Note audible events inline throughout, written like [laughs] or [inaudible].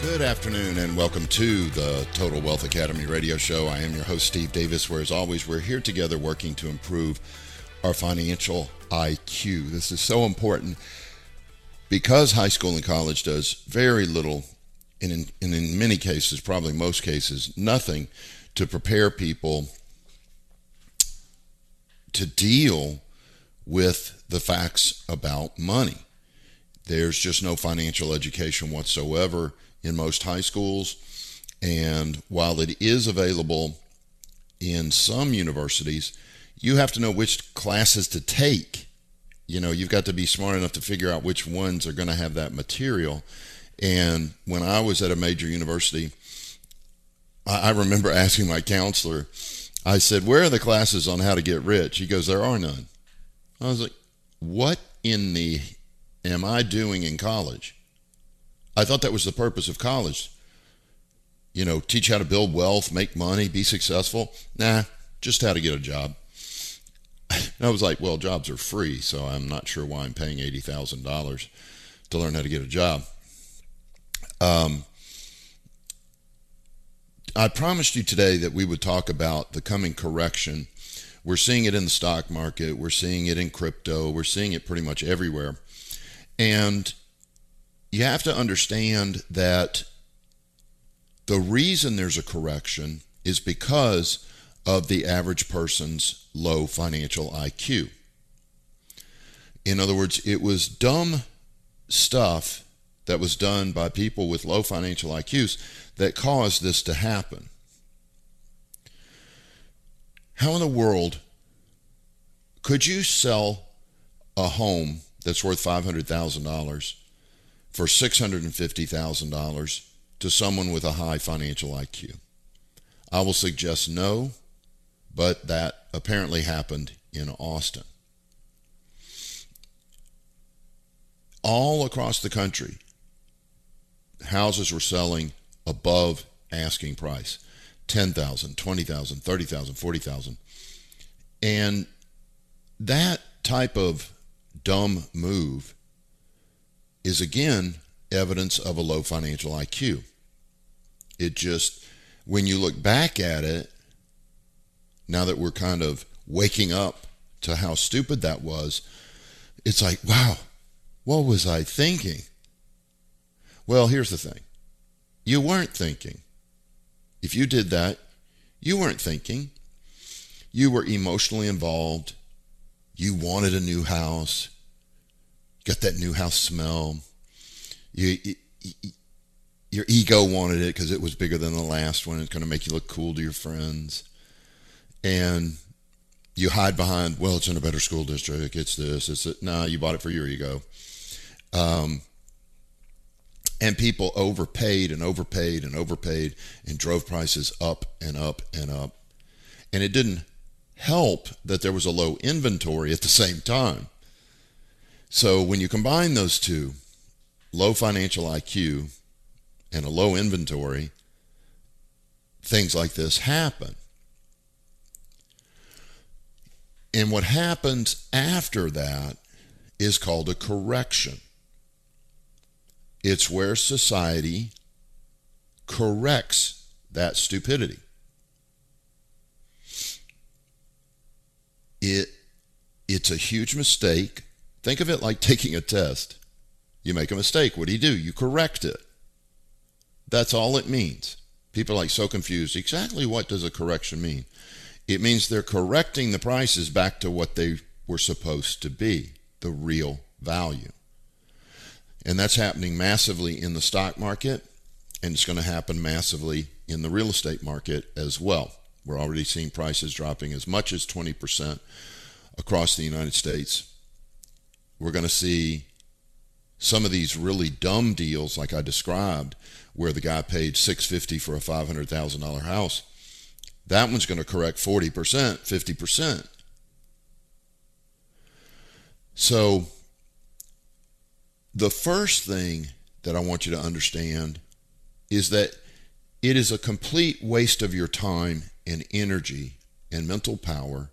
Good afternoon and welcome to the Total Wealth Academy radio show. I am your host, Steve Davis, where as always, we're here together working to improve our financial IQ. This is so important because high school and college does very little, and in, and in many cases, probably most cases, nothing to prepare people to deal with the facts about money. There's just no financial education whatsoever in most high schools. And while it is available in some universities, you have to know which classes to take. You know, you've got to be smart enough to figure out which ones are going to have that material. And when I was at a major university, I remember [laughs] asking my counselor, I said, Where are the classes on how to get rich? He goes, There are none. I was like, What in the am I doing in college? I thought that was the purpose of college. You know, teach how to build wealth, make money, be successful. Nah, just how to get a job. And [laughs] I was like, well, jobs are free, so I'm not sure why I'm paying $80,000 to learn how to get a job. Um, I promised you today that we would talk about the coming correction. We're seeing it in the stock market, we're seeing it in crypto, we're seeing it pretty much everywhere. And you have to understand that the reason there's a correction is because of the average person's low financial IQ. In other words, it was dumb stuff that was done by people with low financial IQs that caused this to happen. How in the world could you sell a home that's worth $500,000 for $650,000 to someone with a high financial IQ? I will suggest no, but that apparently happened in Austin. All across the country, houses were selling above asking price 10,000, 20,000, 30,000, 40,000. And that type of dumb move is again evidence of a low financial IQ. It just, when you look back at it, now that we're kind of waking up to how stupid that was, it's like, wow, what was I thinking? Well, here's the thing you weren't thinking. If you did that, you weren't thinking. You were emotionally involved. You wanted a new house got that new house smell. You, you, you your ego wanted it because it was bigger than the last one. It's going to make you look cool to your friends, and you hide behind, well, it's in a better school district. It's this. It's it. Nah, you bought it for your ego. Um, and people overpaid and overpaid and overpaid and drove prices up and up and up. And it didn't help that there was a low inventory at the same time. So when you combine those two, low financial IQ and a low inventory, things like this happen. And what happens after that is called a correction. It's where society corrects that stupidity. It, it's a huge mistake Think of it like taking a test. You make a mistake. What do you do? You correct it. That's all it means. People are like so confused. Exactly what does a correction mean? It means they're correcting the prices back to what they were supposed to be, the real value. And that's happening massively in the stock market, and it's going to happen massively in the real estate market as well. We're already seeing prices dropping as much as 20% across the United States we're going to see some of these really dumb deals like I described where the guy paid 650 for a $500,000 house That one's going to correct 40%, 50%. So, the first thing that I want you to understand is that it is a complete waste of your time and energy and mental power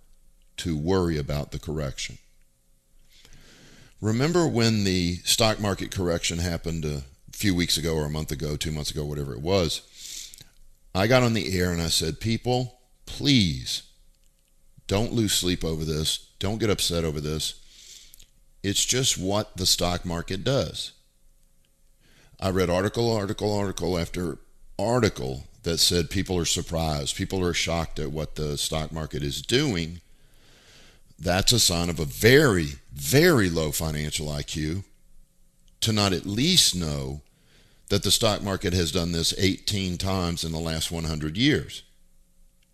to worry about the correction. Remember when the stock market correction happened a few weeks ago or a month ago, two months ago, whatever it was? I got on the air and I said, People, please don't lose sleep over this. Don't get upset over this. It's just what the stock market does. I read article, article, article after article that said people are surprised, people are shocked at what the stock market is doing. That's a sign of a very, very low financial IQ to not at least know that the stock market has done this 18 times in the last 100 years.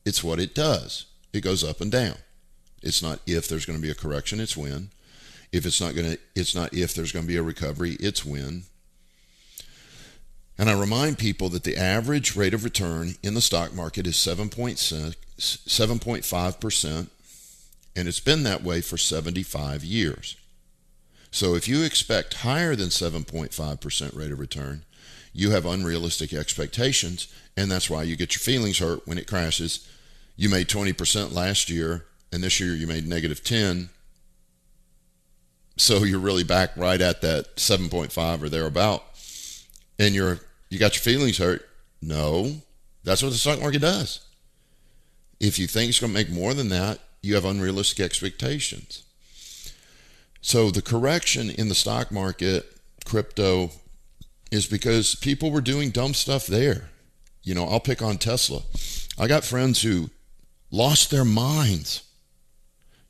It's what it does. It goes up and down. It's not if there's going to be a correction, it's when. If it's not going to it's not if there's going to be a recovery, it's when. And I remind people that the average rate of return in the stock market is 7.5%, and it's been that way for 75 years. So if you expect higher than 7.5% rate of return, you have unrealistic expectations, and that's why you get your feelings hurt when it crashes. You made 20% last year, and this year you made negative 10. So you're really back right at that 7.5 or thereabout. And you're you got your feelings hurt. No, that's what the stock market does. If you think it's going to make more than that, you have unrealistic expectations. So the correction in the stock market, crypto, is because people were doing dumb stuff there. You know, I'll pick on Tesla. I got friends who lost their minds.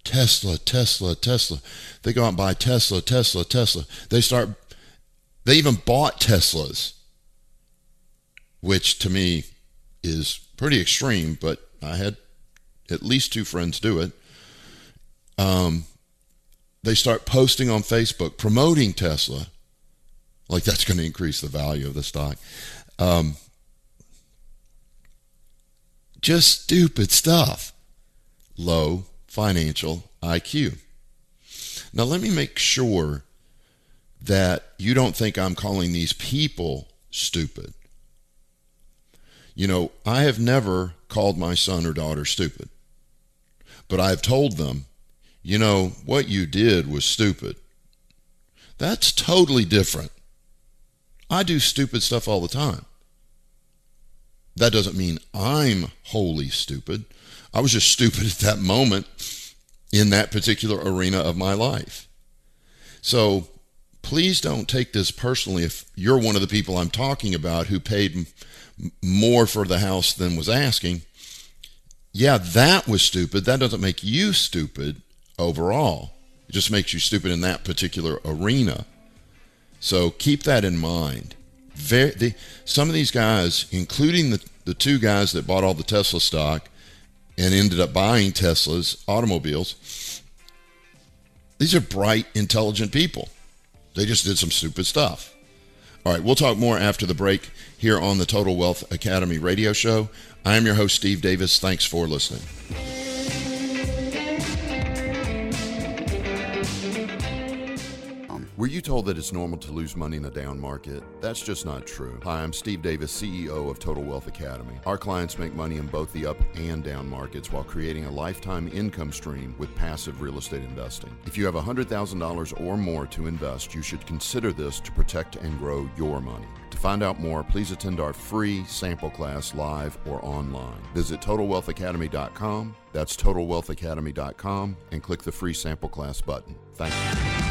Tesla, Tesla, Tesla. They go out and buy Tesla, Tesla, Tesla. They start, they even bought Teslas which to me is pretty extreme, but I had at least two friends do it. Um, they start posting on Facebook promoting Tesla, like that's going to increase the value of the stock. Um, just stupid stuff. Low financial IQ. Now, let me make sure that you don't think I'm calling these people stupid. You know, I have never called my son or daughter stupid, but I have told them, you know, what you did was stupid. That's totally different. I do stupid stuff all the time. That doesn't mean I'm wholly stupid. I was just stupid [laughs] at that moment in that particular arena of my life. So please don't take this personally if you're one of the people I'm talking about who paid more for the house than was asking. Yeah, that was stupid. That doesn't make you stupid overall. It just makes you stupid in that particular arena. So keep that in mind. Very, the, some of these guys, including the, the two guys that bought all the Tesla stock and ended up buying Tesla's automobiles, these are bright, intelligent people. They just did some stupid stuff. All right, we'll talk more after the break here on the Total Wealth Academy radio show. I am your host, Steve Davis. Thanks for listening. Were you told that it's normal to lose money in a down market? That's just not true. Hi, I'm Steve Davis, CEO of Total Wealth Academy. Our clients make money in both the up and down markets while creating a lifetime income stream with passive real estate investing. If you have $100,000 or more to invest, you should consider this to protect and grow your money. To find out more, please attend our free sample class live or online. Visit TotalWealthAcademy.com. That's TotalWealthAcademy.com and click the free sample class button. Thank you.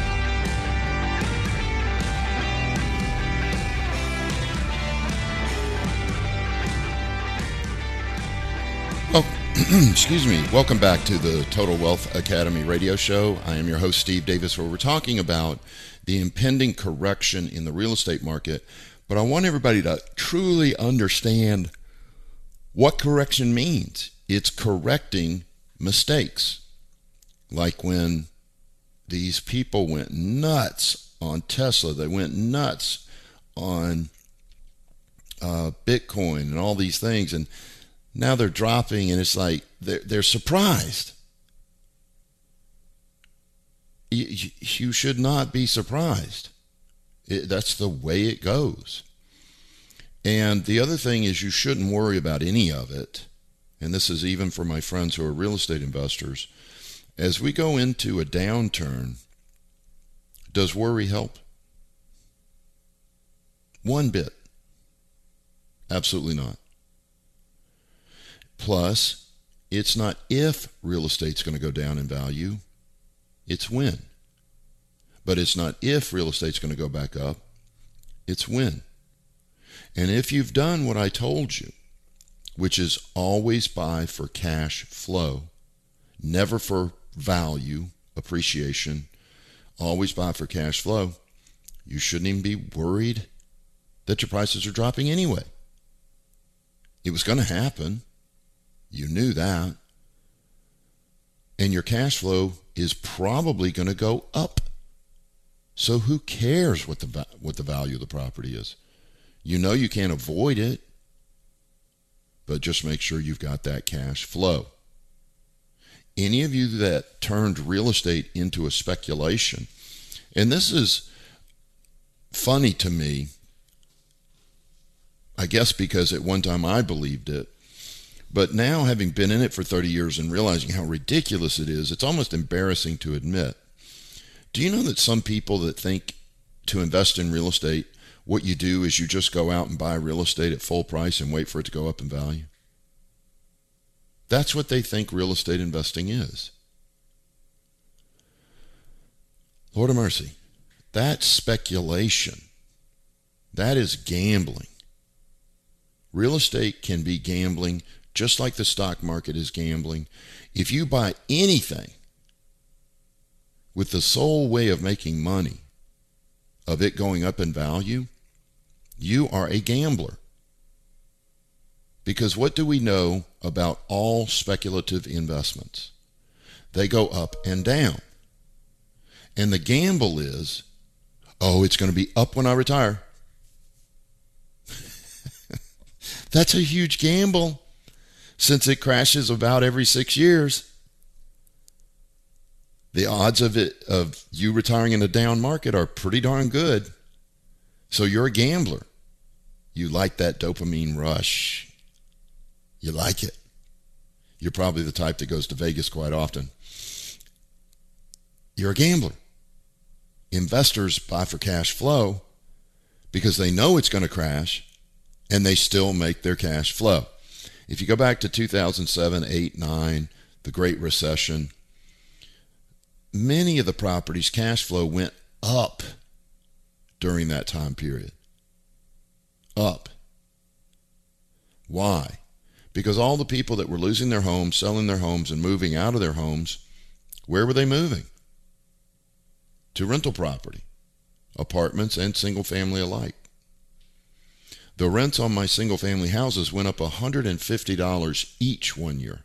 [clears throat] excuse me. Welcome back to the Total Wealth Academy radio show. I am your host, Steve Davis, where we're talking about the impending correction in the real estate market. But I want everybody to truly understand what correction means. It's correcting mistakes. Like when these people went nuts on Tesla, they went nuts on uh, Bitcoin and all these things. And Now they're dropping, and it's like they're, they're surprised. You, you should not be surprised. It, that's the way it goes. And the other thing is, you shouldn't worry about any of it. And this is even for my friends who are real estate investors. As we go into a downturn, does worry help? One bit. Absolutely not. Plus, it's not if real estate's going to go down in value, it's when. But it's not if real estate's going to go back up, it's when. And if you've done what I told you, which is always buy for cash flow, never for value appreciation, always buy for cash flow, you shouldn't even be worried that your prices are dropping anyway. It was going to happen. You knew that. And your cash flow is probably going to go up. So who cares what the what the value of the property is? You know you can't avoid it, but just make sure you've got that cash flow. Any of you that turned real estate into a speculation, and this is funny to me, I guess because at one time I believed it, but now having been in it for 30 years and realizing how ridiculous it is, it's almost embarrassing to admit. Do you know that some people that think to invest in real estate what you do is you just go out and buy real estate at full price and wait for it to go up in value. That's what they think real estate investing is. Lord of mercy. That's speculation. That is gambling. Real estate can be gambling just like the stock market is gambling. If you buy anything with the sole way of making money, of it going up in value, you are a gambler. Because what do we know about all speculative investments? They go up and down. And the gamble is, oh, it's going to be up when I retire. [laughs] That's a huge gamble since it crashes about every six years the odds of it of you retiring in a down market are pretty darn good. So you're a gambler. You like that dopamine rush. You like it. You're probably the type that goes to Vegas quite often. You're a gambler. Investors buy for cash flow because they know it's going to crash and they still make their cash flow. If you go back to 2007, 8, 9, the Great Recession, many of the properties' cash flow went up during that time period. Up. Why? Because all the people that were losing their homes, selling their homes, and moving out of their homes, where were they moving? To rental property, apartments, and single family alike. The rents on my single family houses went up $150 each one year.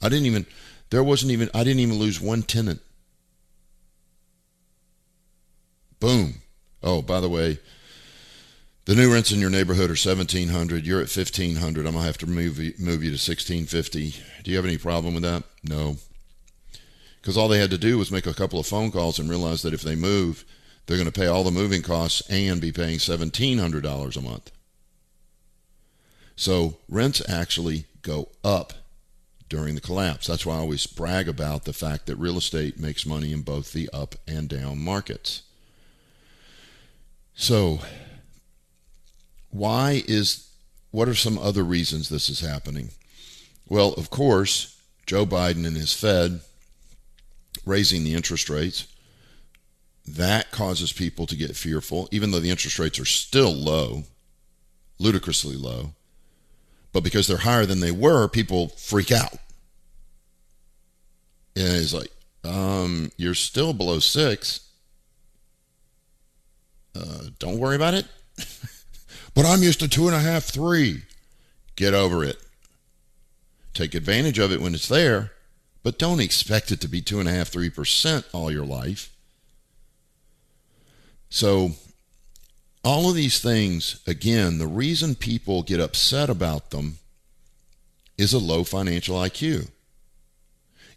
I didn't even there wasn't even, I didn't even lose one tenant. Boom. Oh, by the way, the new rents in your neighborhood are 1700 You're at 1500 I'm going to have to move you, move you to 1650 Do you have any problem with that? No. Because all they had to do was make a couple of phone calls and realize that if they move, they're going to pay all the moving costs and be paying $1,700 a month. So rents actually go up during the collapse. That's why I always brag about the fact that real estate makes money in both the up and down markets. So, why is what are some other reasons this is happening? Well, of course, Joe Biden and his Fed raising the interest rates. That causes people to get fearful, even though the interest rates are still low, ludicrously low. But because they're higher than they were, people freak out. And he's like, um, you're still below six. Uh, don't worry about it. [laughs] but I'm used to two and a half, three. Get over it. Take advantage of it when it's there, but don't expect it to be two and a half, three percent all your life. So all of these things, again, the reason people get upset about them is a low financial IQ.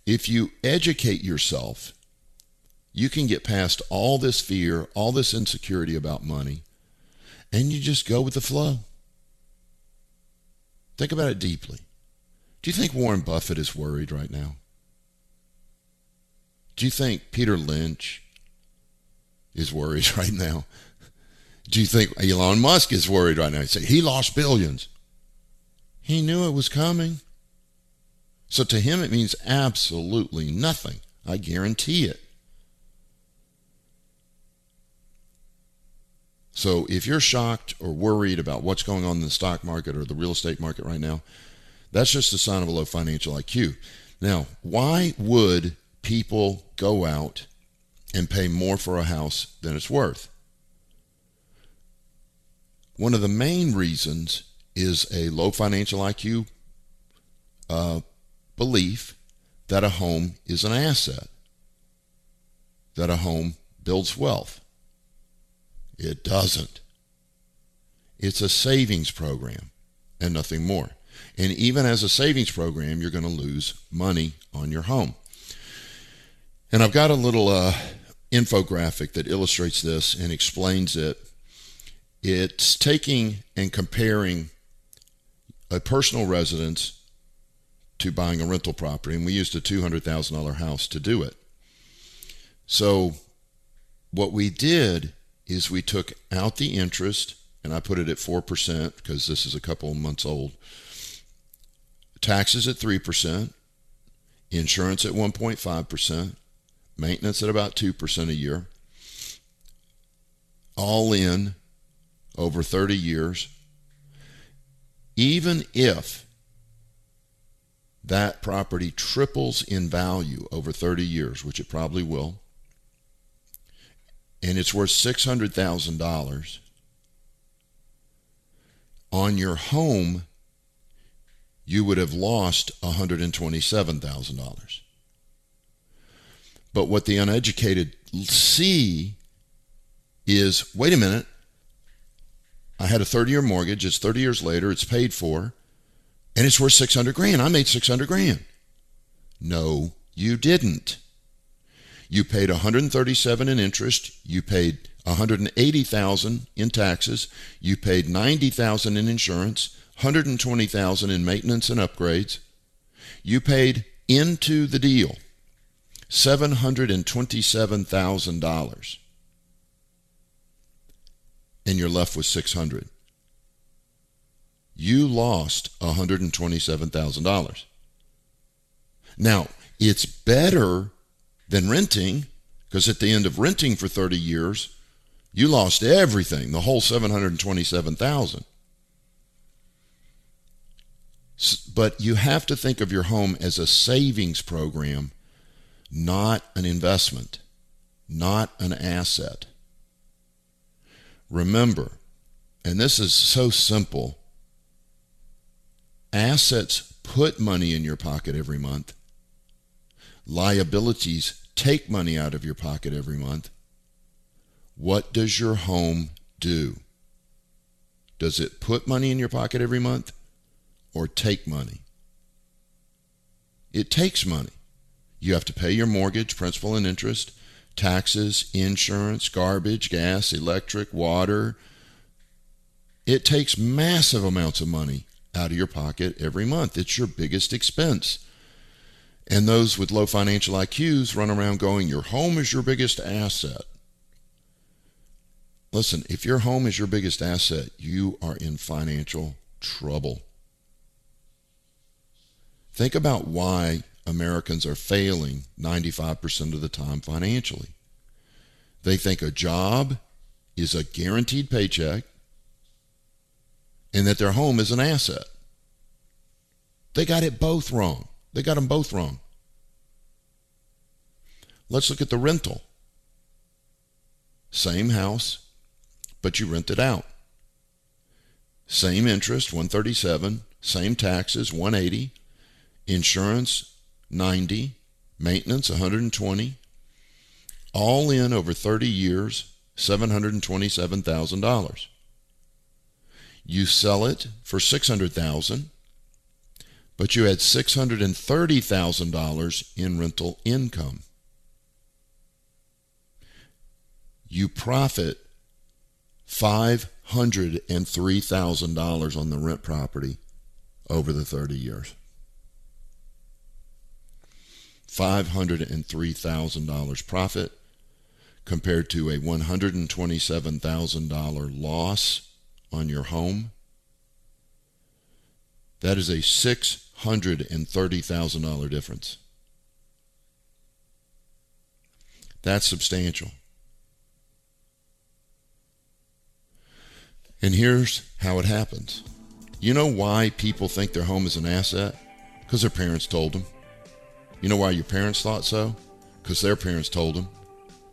If you educate yourself, you can get past all this fear, all this insecurity about money, and you just go with the flow. Think about it deeply. Do you think Warren Buffett is worried right now? Do you think Peter Lynch is worried [laughs] right now? Do you think Elon Musk is worried right now? He say he lost billions. He knew it was coming. So to him, it means absolutely nothing. I guarantee it. So if you're shocked or worried about what's going on in the stock market or the real estate market right now, that's just a sign of a low financial IQ. Now, why would people go out and pay more for a house than it's worth? One of the main reasons is a low financial IQ uh, belief that a home is an asset, that a home builds wealth. It doesn't. It's a savings program and nothing more. And even as a savings program, you're going to lose money on your home. And I've got a little uh, infographic that illustrates this and explains it. It's taking and comparing a personal residence to buying a rental property, and we used a $200,000 house to do it. So, what we did is we took out the interest, and I put it at 4% because this is a couple of months old taxes at 3%, insurance at 1.5%, maintenance at about 2% a year, all in over 30 years. Even if that property triples in value over 30 years, which it probably will, and it's worth $600,000, on your home you would have lost $127,000. But what the uneducated see is wait a minute, I had a 30 year mortgage, it's 30 years later, it's paid for, and it's worth 600 grand. I made 600 grand. No, you didn't. You paid 137 in interest, you paid 180,000 in taxes, you paid 90,000 in insurance, 120,000 in maintenance and upgrades. You paid into the deal $727,000 and you're left with 600. You lost $127,000. Now, it's better than renting because at the end of renting for 30 years, you lost everything, the whole 727,000. But you have to think of your home as a savings program, not an investment, not an asset. Remember, and this is so simple assets put money in your pocket every month, liabilities take money out of your pocket every month. What does your home do? Does it put money in your pocket every month? or take money. It takes money. You have to pay your mortgage, principal and interest, taxes, insurance, garbage, gas, electric, water. It takes massive amounts of money out of your pocket every month. It's your biggest expense. And those with low financial IQs run around going, Your home is your biggest asset. Listen, if your home is your biggest asset, you are in financial trouble. Think about why Americans are failing 95% of the time financially. They think a job is a guaranteed paycheck and that their home is an asset. They got it both wrong. They got them both wrong. Let's look at the rental. Same house, but you rent it out. Same interest, 137, same taxes, 180, insurance 90, maintenance 120, all in over 30 years, $727,000. You sell it for 600,000, but you had $630,000 in rental income. You profit $503,000 on the rent property over the 30 years. $503,000 profit compared to a $127,000 loss on your home. That is a $630,000 difference. That's substantial. And here's how it happens. You know why people think their home is an asset? Because their parents told them. You know why your parents thought so? Because their parents told them.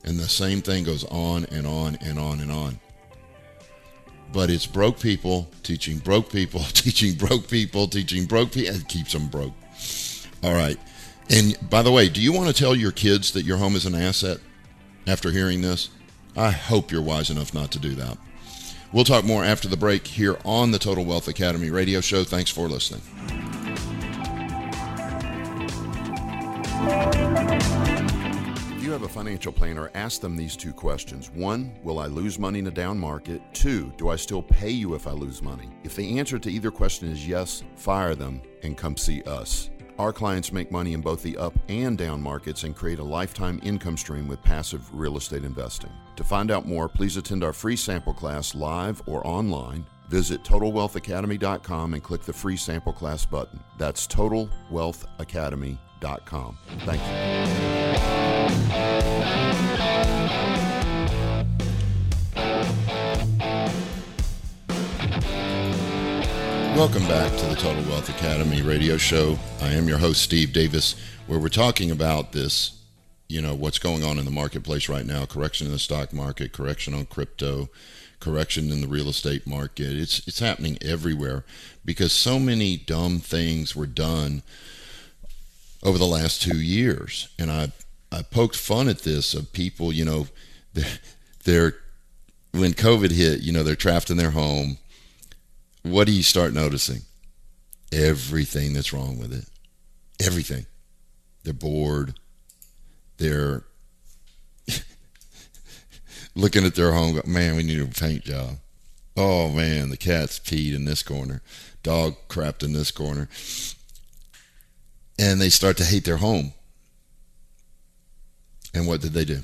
And the same thing goes on and on and on and on. But it's broke people teaching broke people, [laughs] teaching broke people, teaching broke people, and keeps them broke. All right. And by the way, do you want to tell your kids that your home is an asset after hearing this? I hope you're wise enough not to do that. We'll talk more after the break here on the Total Wealth Academy radio show. Thanks for listening. If you have a financial planner, ask them these two questions. One, will I lose money in a down market? Two, do I still pay you if I lose money? If the answer to either question is yes, fire them and come see us. Our clients make money in both the up and down markets and create a lifetime income stream with passive real estate investing. To find out more, please attend our free sample class live or online. Visit TotalWealthAcademy.com and click the free sample class button. That's TotalWealthAcademy.com. Thank you. Welcome back to the Total Wealth Academy radio show. I am your host, Steve Davis, where we're talking about this, you know, what's going on in the marketplace right now correction in the stock market, correction on crypto, correction in the real estate market. It's, it's happening everywhere because so many dumb things were done over the last two years. And I, I poked fun at this of people, you know, they're, [laughs] they're when COVID hit, you know, they're trapped in their home what do you start noticing? Everything that's wrong with it. Everything. They're bored. They're [laughs] looking at their home. Man, we need a paint job. Oh man, the cat's peed in this corner. Dog crapped in this corner. And they start to hate their home. And what did they do?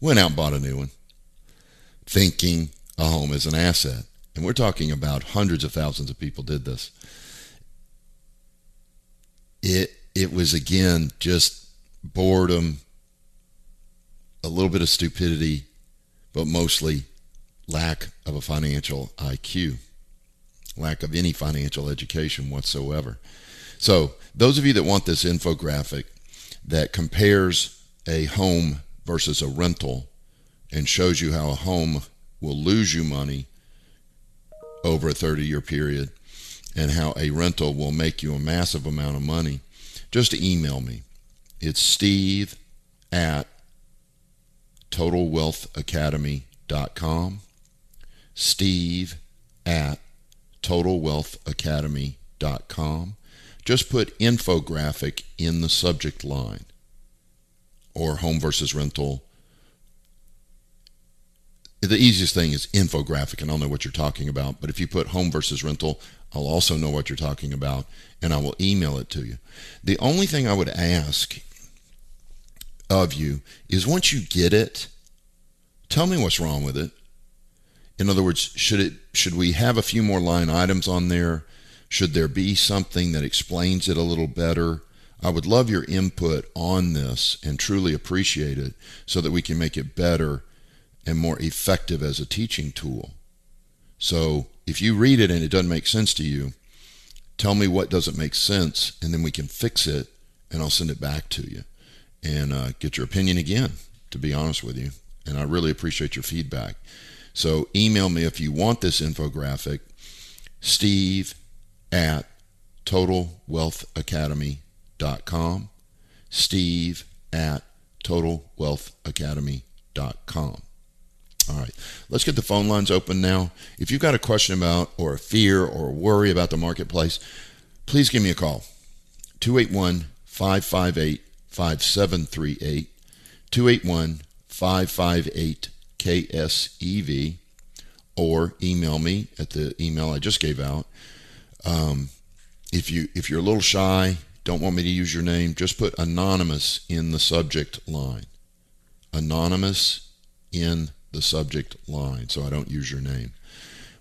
Went out and bought a new one, thinking a home is an asset and we're talking about hundreds of thousands of people did this. It it was again just boredom, a little bit of stupidity, but mostly lack of a financial IQ, lack of any financial education whatsoever. So, those of you that want this infographic that compares a home versus a rental and shows you how a home will lose you money over a 30 year period and how a rental will make you a massive amount of money, just email me. It's steve at totalwealthacademy.com. Steve at totalwealthacademy.com. Just put infographic in the subject line or home versus rental the easiest thing is infographic, and I'll know what you're talking about. But if you put home versus rental, I'll also know what you're talking about, and I will email it to you. The only thing I would ask of you is once you get it, tell me what's wrong with it. In other words, should it should we have a few more line items on there? Should there be something that explains it a little better? I would love your input on this and truly appreciate it so that we can make it better and more effective as a teaching tool. So if you read it and it doesn't make sense to you, tell me what doesn't make sense, and then we can fix it, and I'll send it back to you and uh, get your opinion again, to be honest with you. And I really appreciate your feedback. So email me if you want this infographic, steve at totalwealthacademy.com, steve at totalwealthacademy.com All right. Let's get the phone lines open now. If you've got a question about or a fear or a worry about the marketplace, please give me a call. 281 558 5738. 281 558 KSEV. Or email me at the email I just gave out. Um, if you if you're a little shy, don't want me to use your name, just put anonymous in the subject line. Anonymous in the subject line so I don't use your name.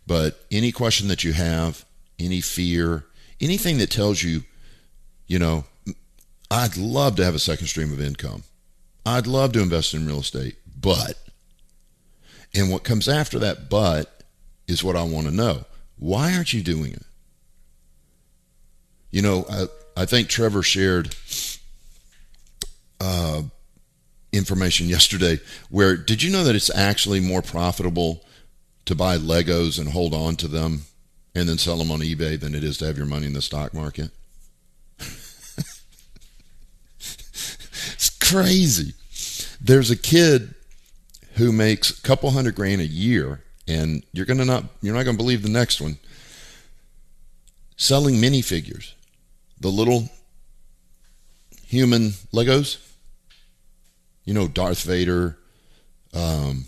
But any question that you have, any fear, anything that tells you, you know, I'd love to have a second stream of income. I'd love to invest in real estate, but, and what comes after that but is what I want to know. Why aren't you doing it? You know, I, I think Trevor shared uh, information yesterday where did you know that it's actually more profitable to buy Legos and hold on to them and then sell them on eBay than it is to have your money in the stock market? [laughs] it's crazy. There's a kid who makes a couple hundred grand a year and you're going to not you're not going to believe the next one selling minifigures the little human legos you know, Darth Vader, um,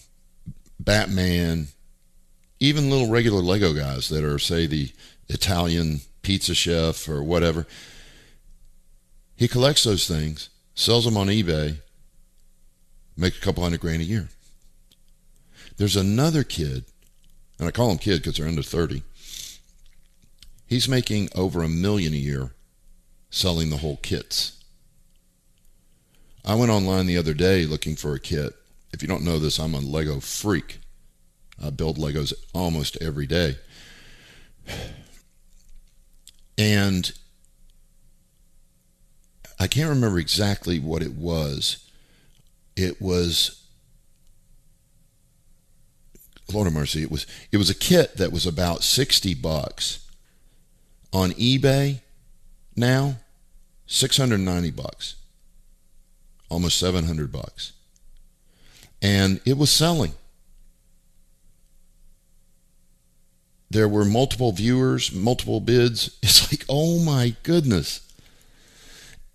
Batman, even little regular Lego guys that are, say, the Italian pizza chef or whatever. He collects those things, sells them on eBay, make a couple hundred grand a year. There's another kid, and I call him kid because they're under 30. He's making over a million a year selling the whole kits. I went online the other day looking for a kit. If you don't know this, I'm a Lego freak. I build Legos almost every day. And I can't remember exactly what it was. It was Lord of mercy, it was it was a kit that was about 60 bucks. On eBay now, 690 bucks almost 700 bucks. And it was selling. There were multiple viewers, multiple bids. [laughs] It's like, oh my goodness.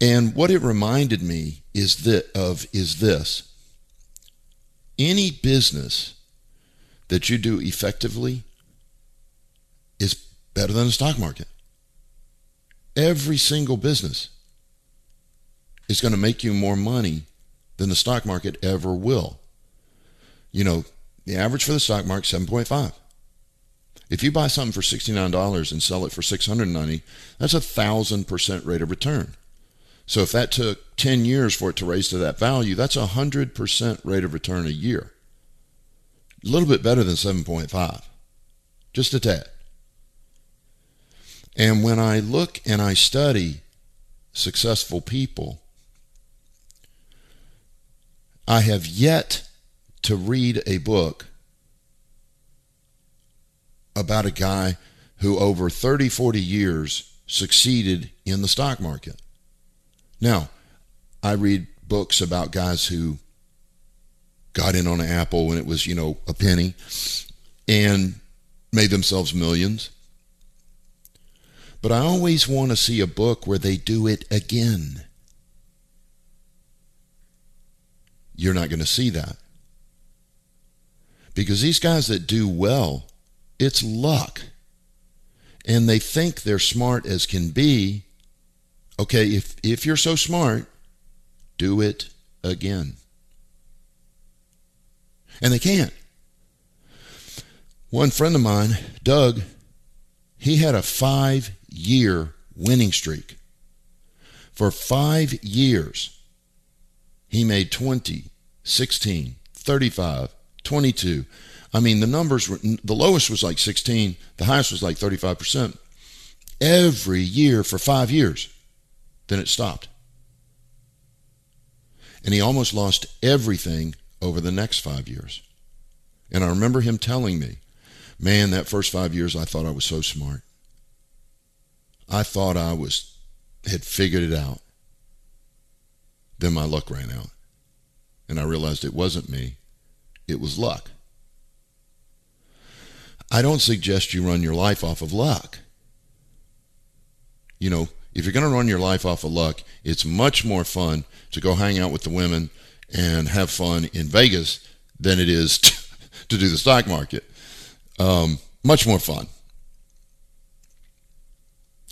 And what it reminded me is that of is this. Any business that you do effectively is better than the stock market. Every single business is going to make you more money than the stock market ever will. You know, the average for the stock market 7.5. If you buy something for $69 and sell it for 690, that's a 1000% rate of return. So if that took 10 years for it to raise to that value, that's a 100% rate of return a year. A little bit better than 7.5. Just a tad. And when I look and I study successful people, I have yet to read a book about a guy who over 30, 40 years succeeded in the stock market. Now, I read books about guys who got in on an Apple when it was, you know, a penny and made themselves millions. But I always want to see a book where they do it again. You're not going to see that. Because these guys that do well, it's luck. And they think they're smart as can be. Okay, if, if you're so smart, do it again. And they can't. One friend of mine, Doug, he had a five year winning streak. For five years, he made 20, 16, 35, 22. I mean, the numbers were, the lowest was like 16, the highest was like 35%. Every year for five years. Then it stopped. And he almost lost everything over the next five years. And I remember him telling me, man, that first five years I thought I was so smart. I thought I was had figured it out. Then my luck ran out. And I realized it wasn't me, it was luck. I don't suggest you run your life off of luck. You know, if you're going to run your life off of luck, it's much more fun to go hang out with the women and have fun in Vegas than it is [laughs] to, do the stock market. Um, much more fun.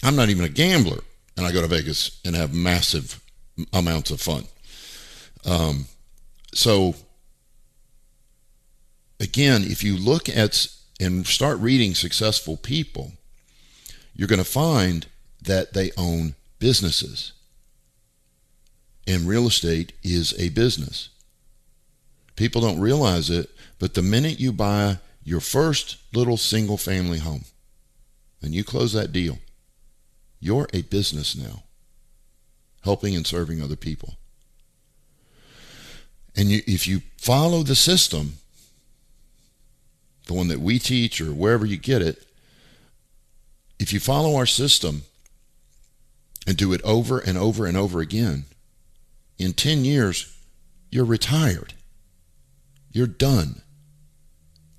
I'm not even a gambler, and I go to Vegas and have massive amounts of fun. Um, so, again, if you look at and start reading successful people, you're going to find that they own businesses. And real estate is a business. People don't realize it, but the minute you buy your first little single family home and you close that deal, you're a business now, helping and serving other people. And you, if you follow the system, the one that we teach or wherever you get it, if you follow our system and do it over and over and over again, in 10 years, you're retired. You're done.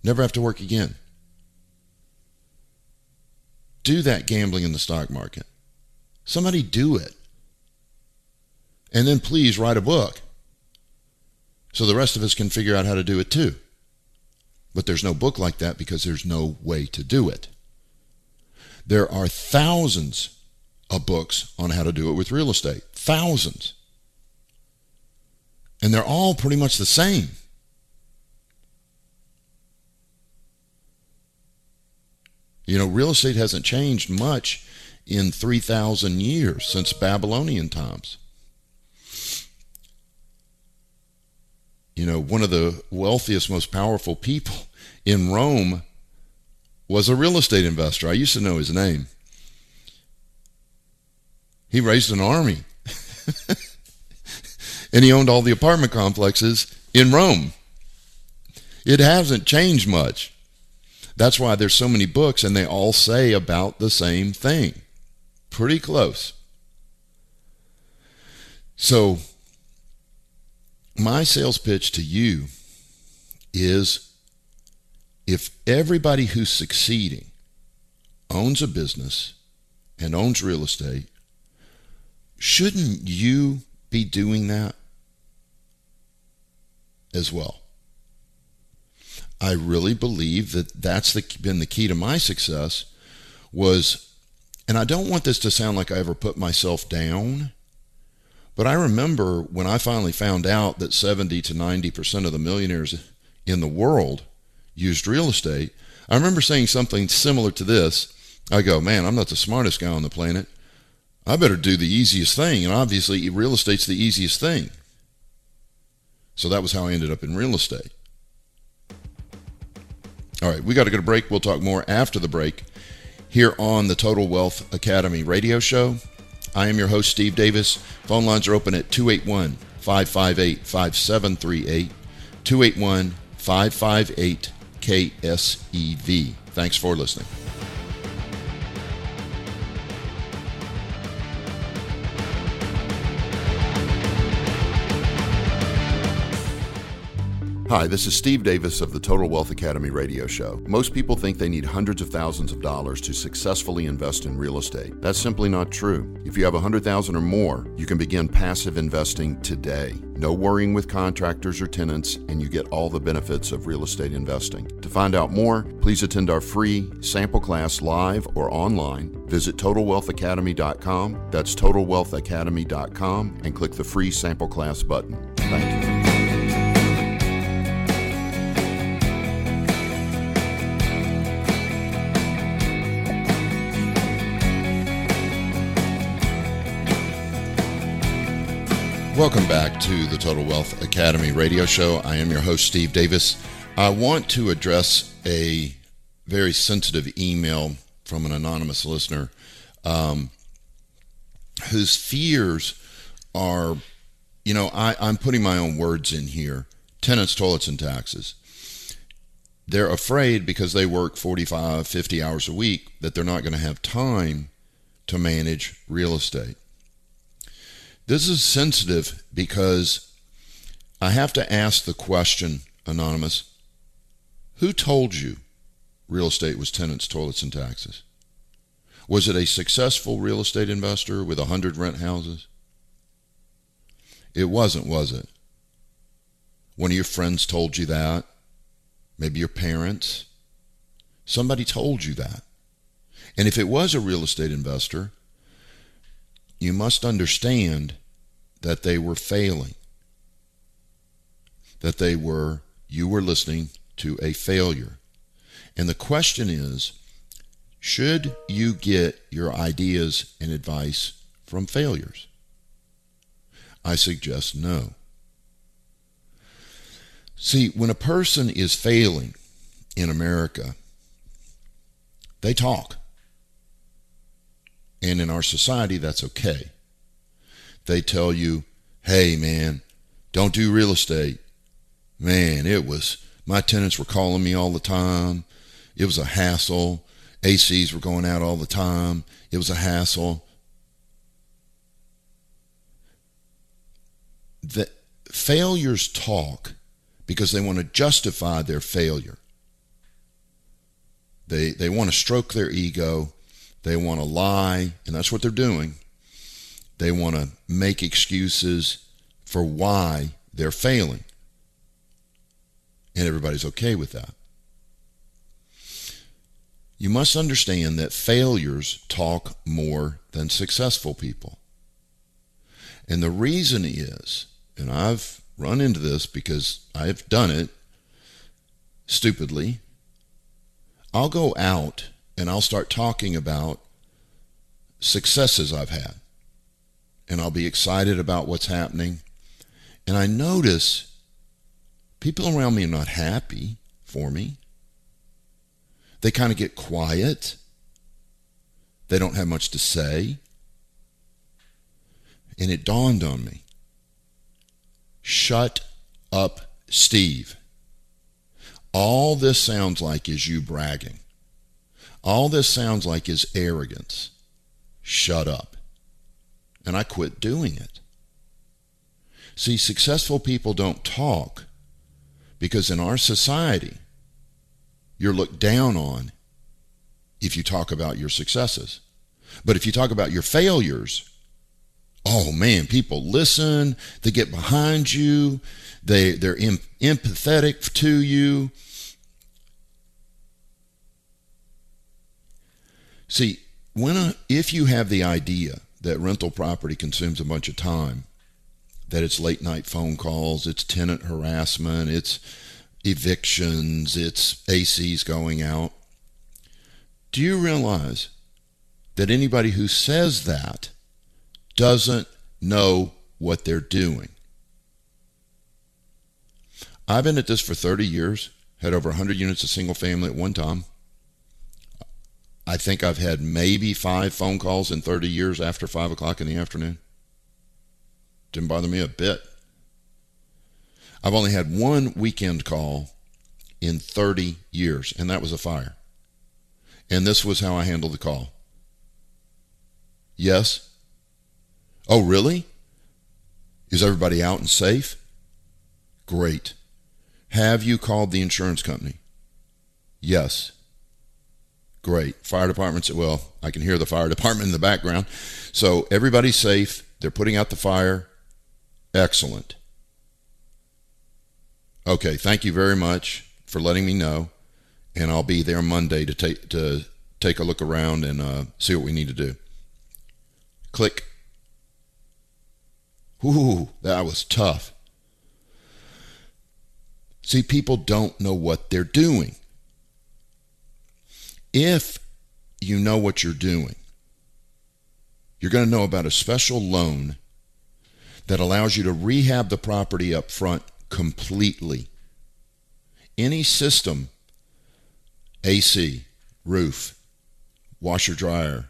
Never have to work again. Do that gambling in the stock market. Somebody do it. And then please write a book so the rest of us can figure out how to do it too. But there's no book like that because there's no way to do it. There are thousands of books on how to do it with real estate. Thousands. And they're all pretty much the same. You know, real estate hasn't changed much in 3,000 years since Babylonian times. You know, one of the wealthiest, most powerful people in Rome was a real estate investor. I used to know his name. He raised an army. [laughs] and he owned all the apartment complexes in Rome. It hasn't changed much. That's why there's so many books and they all say about the same thing. Pretty close. So, my sales pitch to you is if everybody who's succeeding owns a business and owns real estate, shouldn't you be doing that as well? I really believe that that's the, been the key to my success was, and I don't want this to sound like I ever put myself down, but I remember when I finally found out that 70 to 90% of the millionaires in the world used real estate, I remember saying something similar to this. I go, man, I'm not the smartest guy on the planet. I better do the easiest thing. And obviously, real estate's the easiest thing. So that was how I ended up in real estate. All right, we got to go to break. We'll talk more after the break here on the Total Wealth Academy radio show. I am your host, Steve Davis. Phone lines are open at 281 558 5738. 281 558 KSEV. Thanks for listening. Hi, this is Steve Davis of the Total Wealth Academy radio show. Most people think they need hundreds of thousands of dollars to successfully invest in real estate. That's simply not true. If you have 100,000 or more, you can begin passive investing today. No worrying with contractors or tenants, and you get all the benefits of real estate investing. To find out more, please attend our free sample class live or online. Visit TotalWealthAcademy.com. That's TotalWealthAcademy.com and click the free sample class button. Thank you. Welcome back to the Total Wealth Academy radio show. I am your host, Steve Davis. I want to address a very sensitive email from an anonymous listener um, whose fears are, you know, I, I'm putting my own words in here tenants, toilets, and taxes. They're afraid because they work 45, 50 hours a week that they're not going to have time to manage real estate. This is sensitive because I have to ask the question, Anonymous, who told you real estate was tenants, toilets, and taxes? Was it a successful real estate investor with a 100 rent houses? It wasn't, was it? One of your friends told you that. Maybe your parents. Somebody told you that. And if it was a real estate investor, you must understand that they were failing. That they were, you were listening to a failure. And the question is should you get your ideas and advice from failures? I suggest no. See, when a person is failing in America, they talk. And in our society, that's okay. They tell you, hey, man, don't do real estate. Man, it was, my tenants were calling me all the time. It was a hassle. ACs were going out all the time. It was a hassle. The failures talk because they want to justify their failure. They, they want to stroke their ego. They want to lie, and that's what they're doing. They want to make excuses for why they're failing. And everybody's okay with that. You must understand that failures talk more than successful people. And the reason is, and I've run into this because I've done it stupidly. I'll go out and I'll start talking about successes I've had. And I'll be excited about what's happening. And I notice people around me are not happy for me. They kind of get quiet. They don't have much to say. And it dawned on me Shut up, Steve. All this sounds like is you bragging. All this sounds like is arrogance. Shut up. And I quit doing it. See, successful people don't talk because in our society, you're looked down on if you talk about your successes. But if you talk about your failures, oh man, people listen, they get behind you, they they're em- empathetic to you. See, when a, if you have the idea that rental property consumes a bunch of time, that it's late night phone calls, it's tenant harassment, it's evictions, it's ACs going out. Do you realize that anybody who says that doesn't know what they're doing. I've been at this for 30 years, had over 100 units of single family at one time. I think I've had maybe five phone calls in 30 years after 5 o'clock in the afternoon. Didn't bother me a bit. I've only had one weekend call in 30 years, and that was a fire. And this was how I handled the call. Yes, Oh, really? Is everybody out and safe? Great. Have you called the insurance company? Yes. Great. Fire department said, well, I can hear the fire department in the background. So everybody's safe. They're putting out the fire. Excellent. Okay, thank you very much for letting me know, and I'll be there Monday to take to take a look around and uh, see what we need to do. Click. Ooh, that was tough. See, people don't know what they're doing. If you know what you're doing, you're going to know about a special loan that allows you to rehab the property up front completely. Any system, AC, roof, washer dryer,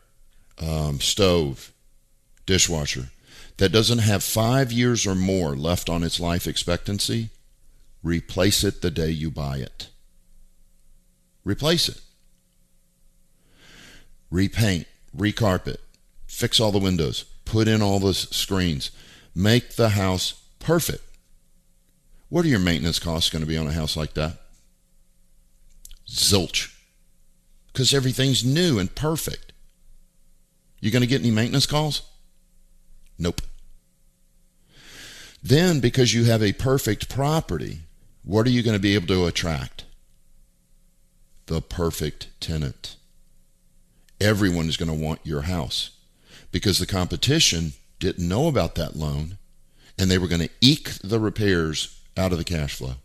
um, stove, dishwasher, that doesn't have five years or more left on its life expectancy, replace it the day you buy it. Replace it. Repaint, recarpet, fix all the windows, put in all the screens, make the house perfect. What are your maintenance costs going to be on a house like that? Zilch. because everything's new and perfect. You going to get any maintenance calls? Nope. Then, because you have a perfect property, what are you going to be able to attract? The perfect tenant. Everyone is going to want your house because the competition didn't know about that loan and they were going to eke the repairs out of the cash flow.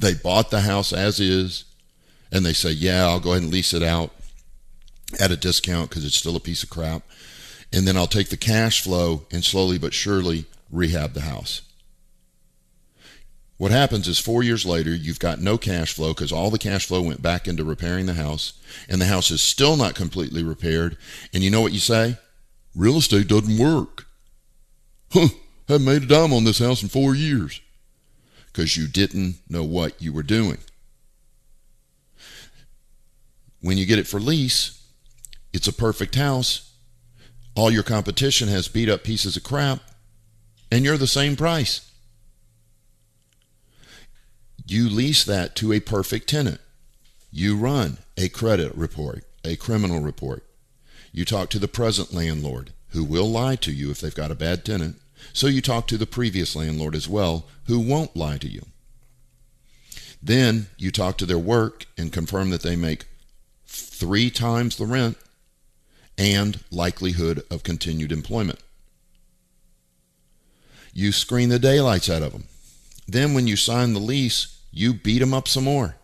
They bought the house as is and they say, Yeah, I'll go ahead and lease it out at a discount because it's still a piece of crap. And then I'll take the cash flow and slowly but surely rehab the house. What happens is four years later, you've got no cash flow because all the cash flow went back into repairing the house, and the house is still not completely repaired. And you know what you say? Real estate doesn't work. Huh, haven't made a dime on this house in four years because you didn't know what you were doing. When you get it for lease, it's a perfect house. All your competition has beat up pieces of crap, and you're the same price. You lease that to a perfect tenant. You run a credit report, a criminal report. You talk to the present landlord, who will lie to you if they've got a bad tenant. So you talk to the previous landlord as well, who won't lie to you. Then you talk to their work and confirm that they make three times the rent and likelihood of continued employment. You screen the daylights out of them. Then, when you sign the lease, you beat them up some more.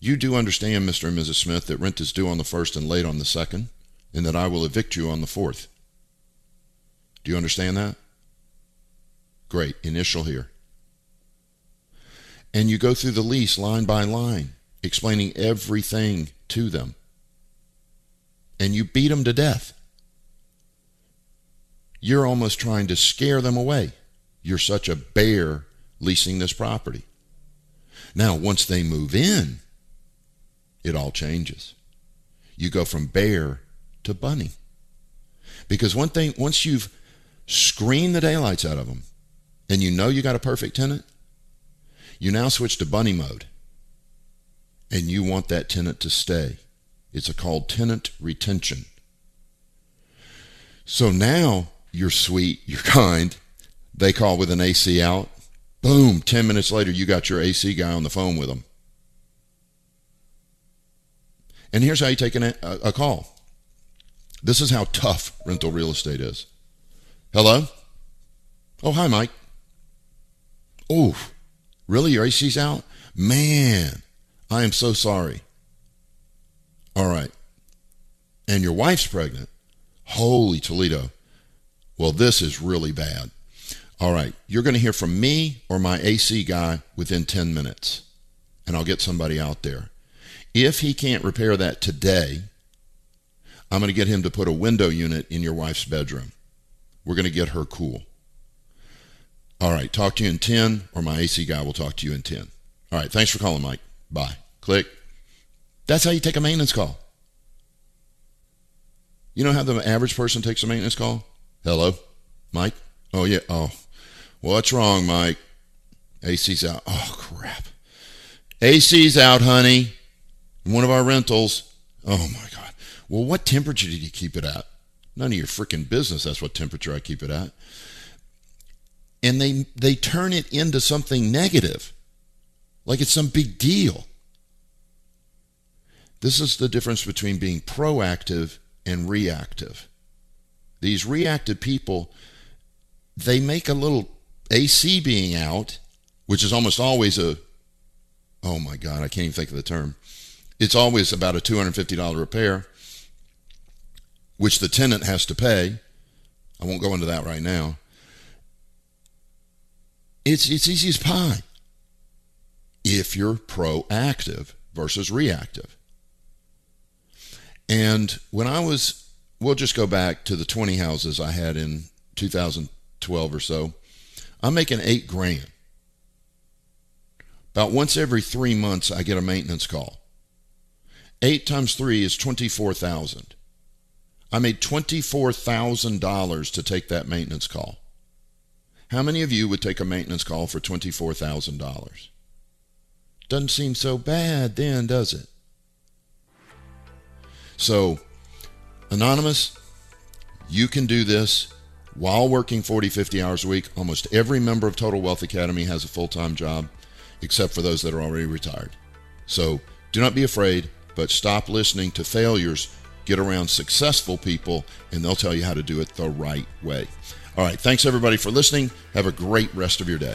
You do understand, Mr. and Mrs. Smith, that rent is due on the first and late on the second, and that I will evict you on the fourth. Do you understand that? Great. Initial here. And you go through the lease line by line, explaining everything to them and you beat them to death. You're almost trying to scare them away. You're such a bear leasing this property. Now, once they move in, it all changes. You go from bear to bunny. Because one thing, once you've screened the daylights out of them and you know you got a perfect tenant, you now switch to bunny mode and you want that tenant to stay. It's a called tenant retention. So now you're sweet, you're kind. They call with an AC out. Boom, 10 minutes later, you got your AC guy on the phone with them. And here's how you take an, a, a call. This is how tough rental real estate is. Hello? Oh, hi, Mike. Oh, really? Your AC's out? Man, I am so sorry. All right. And your wife's pregnant. Holy Toledo. Well, this is really bad. All right. You're going to hear from me or my AC guy within 10 minutes, and I'll get somebody out there. If he can't repair that today, I'm going to get him to put a window unit in your wife's bedroom. We're going to get her cool. All right. Talk to you in 10, or my AC guy will talk to you in 10. All right. Thanks for calling, Mike. Bye. Click. That's how you take a maintenance call. You know how the average person takes a maintenance call? Hello, Mike? Oh, yeah. Oh, what's wrong, Mike? AC's out. Oh, crap. AC's out, honey. One of our rentals. Oh, my God. Well, what temperature did you keep it at? None of your freaking business. That's what temperature I keep it at. And they, they turn it into something negative, like it's some big deal. This is the difference between being proactive and reactive. These reactive people, they make a little AC being out, which is almost always a, oh my God, I can't even think of the term. It's always about a $250 repair, which the tenant has to pay. I won't go into that right now. It's, it's easy as pie if you're proactive versus reactive. And when I was, we'll just go back to the 20 houses I had in 2012 or so. I'm making eight grand. About once every three months, I get a maintenance call. Eight times three is 24,000. I made $24,000 to take that maintenance call. How many of you would take a maintenance call for $24,000? Doesn't seem so bad then, does it? So, Anonymous, you can do this while working 40, 50 hours a week. Almost every member of Total Wealth Academy has a full time job, except for those that are already retired. So, do not be afraid, but stop listening to failures. Get around successful people, and they'll tell you how to do it the right way. All right. Thanks, everybody, for listening. Have a great rest of your day.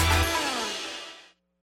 Bye.